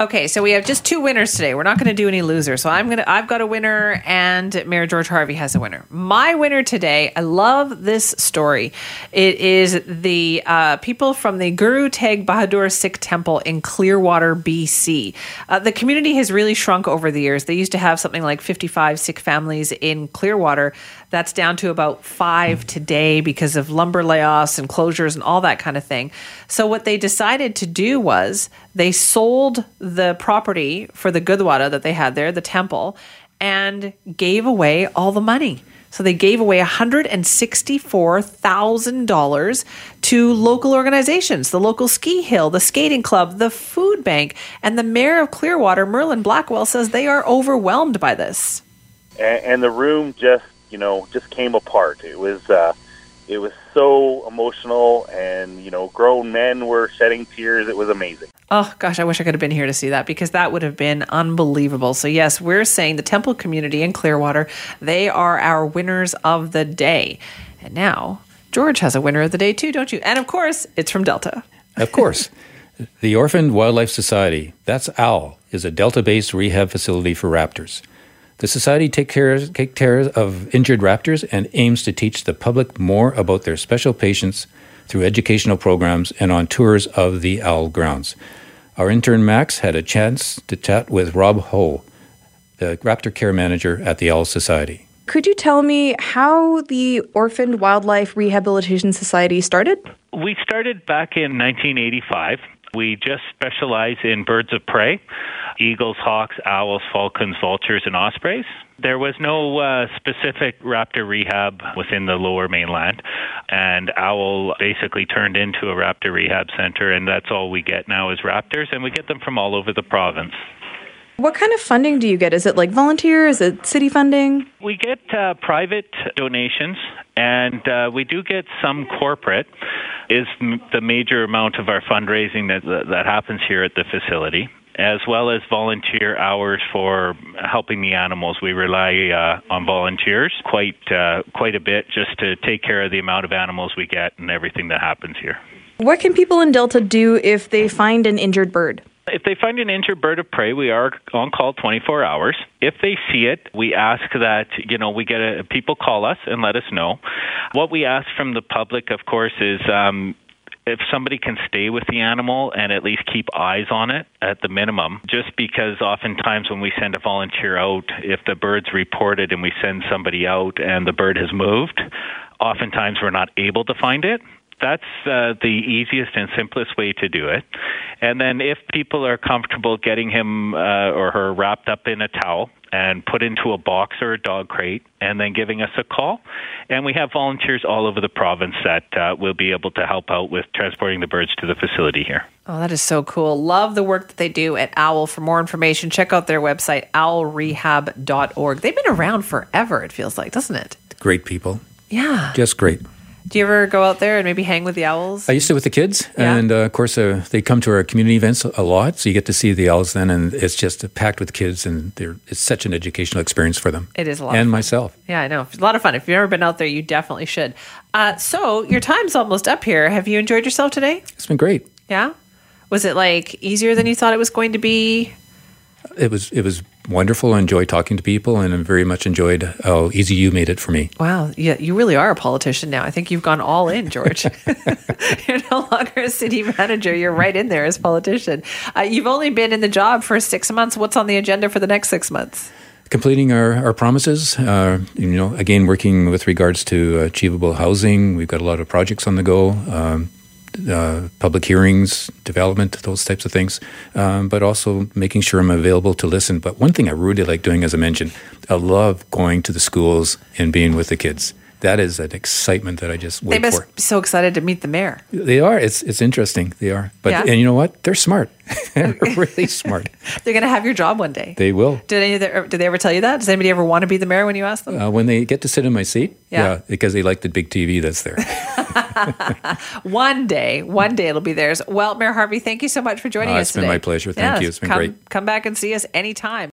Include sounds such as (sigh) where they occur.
Okay, so we have just two winners today. We're not going to do any losers. So I'm going to I've got a winner and Mayor George Harvie has a winner. My winner today, I love this story. It is the uh, people from the Guru Teg Bahadur Sikh Temple in Clearwater, BC. Uh, the community has really shrunk over the years. They used to have something like 55 Sikh families in Clearwater. That's down to about 5 today because of lumber layoffs and closures and all that kind of thing. So what they decided to do was they sold the property for the Gurdwara that they had there, the temple, and gave away all the money. So they gave away $164,000 to local organizations, the local ski hill, the skating club, the food bank, and the mayor of Clearwater, Merlin Blackwell, says they are overwhelmed by this. And, and the room just, you know, just came apart. It was, uh, it was so emotional, and you know, grown men were shedding tears. It was amazing. Oh gosh, I wish I could have been here to see that because that would have been unbelievable. So yes, we're saying the Temple community in Clearwater, they are our winners of the day. And now George has a winner of the day too, don't you? And of course, it's from Delta. Of course. (laughs) The Orphaned Wildlife Society, that's OWL, is a Delta based rehab facility for raptors. The society takes care, take care of injured raptors and aims to teach the public more about their special patients through educational programs and on tours of the owl grounds. Our intern Max had a chance to chat with Rob Ho, the raptor care manager at the Owl Society. Could you tell me how the Orphaned Wildlife Rehabilitation Society started? We started back in 1985. We just specialize in birds of prey eagles, hawks, owls, falcons, vultures, and ospreys. There was no uh, specific raptor rehab within the lower mainland, and Owl basically turned into a raptor rehab center, and that's all we get now is raptors, and we get them from all over the province. What kind of funding do you get? Is it like volunteer? Is it city funding? We get uh, private donations, and uh, we do get some corporate. Is m- the major amount of our fundraising that that happens here at the facility as well as volunteer hours for helping the animals. We rely uh, on volunteers quite uh, quite a bit just to take care of the amount of animals we get and everything that happens here. What can people in Delta do if they find an injured bird? If they find an injured bird of prey, we are on call 24 hours. If they see it, we ask that, you know, we get a, people call us and let us know. What we ask from the public, of course, is um, if somebody can stay with the animal and at least keep eyes on it at the minimum, just because oftentimes when we send a volunteer out, if the bird's reported and we send somebody out and the bird has moved, oftentimes we're not able to find it that's uh, the easiest and simplest way to do it. And then if people are comfortable getting him uh, or her wrapped up in a towel and put into a box or a dog crate and then giving us a call. And we have volunteers all over the province that uh, will be able to help out with transporting the birds to the facility here. Oh, that is so cool. Love the work that they do at OWL. For more information, check out their website, owlrehab.org. They've been around forever, it feels like, doesn't it? Great people. Yeah. Just great. Do you ever go out there and maybe hang with the owls? I used to with the kids, yeah. and uh, of course uh, they come to our community events a lot, so you get to see the owls then, and it's just packed with kids, and it's such an educational experience for them. It is a lot, and myself. Yeah, I know, it's a lot of fun. If you've never been out there, you definitely should. Uh, so your time's almost up here. Have you enjoyed yourself today? It's been great. Yeah. Was it like easier than you thought it was going to be? It was. It was wonderful. I enjoy talking to people, and I very much enjoyed how easy you made it for me. Wow, yeah, you really are a politician now. I think you've gone all in, George. (laughs) (laughs) you're no longer a city manager; you're right in there as politician. Uh, you've only been in the job for six months. What's on the agenda for the next six months? completing our, our promises. Uh, you know, again, working with regards to achievable housing. We've got a lot of projects on the go. Um, uh, public hearings, development, those types of things, um, but also making sure I'm available to listen. But one thing I really like doing, as I mentioned, I love going to the schools and being with the kids that is an excitement that I just wait for. they must for. Be so excited to meet the mayor. They are. It's it's interesting. They are. But yeah. and you know what? They're smart. (laughs) They're (laughs) really smart. (laughs) They're going to have your job one day. They will. Did any their, did they ever tell you that? Does anybody ever want to be the mayor when you ask them? Uh, when they get to sit in my seat, yeah, yeah because they like the big TV that's there. one day, one day it'll be theirs. Well, Mayor Harvie, thank you so much for joining uh, us It's been my pleasure. Thank yes, you. It's been come, great. Come back and see us anytime.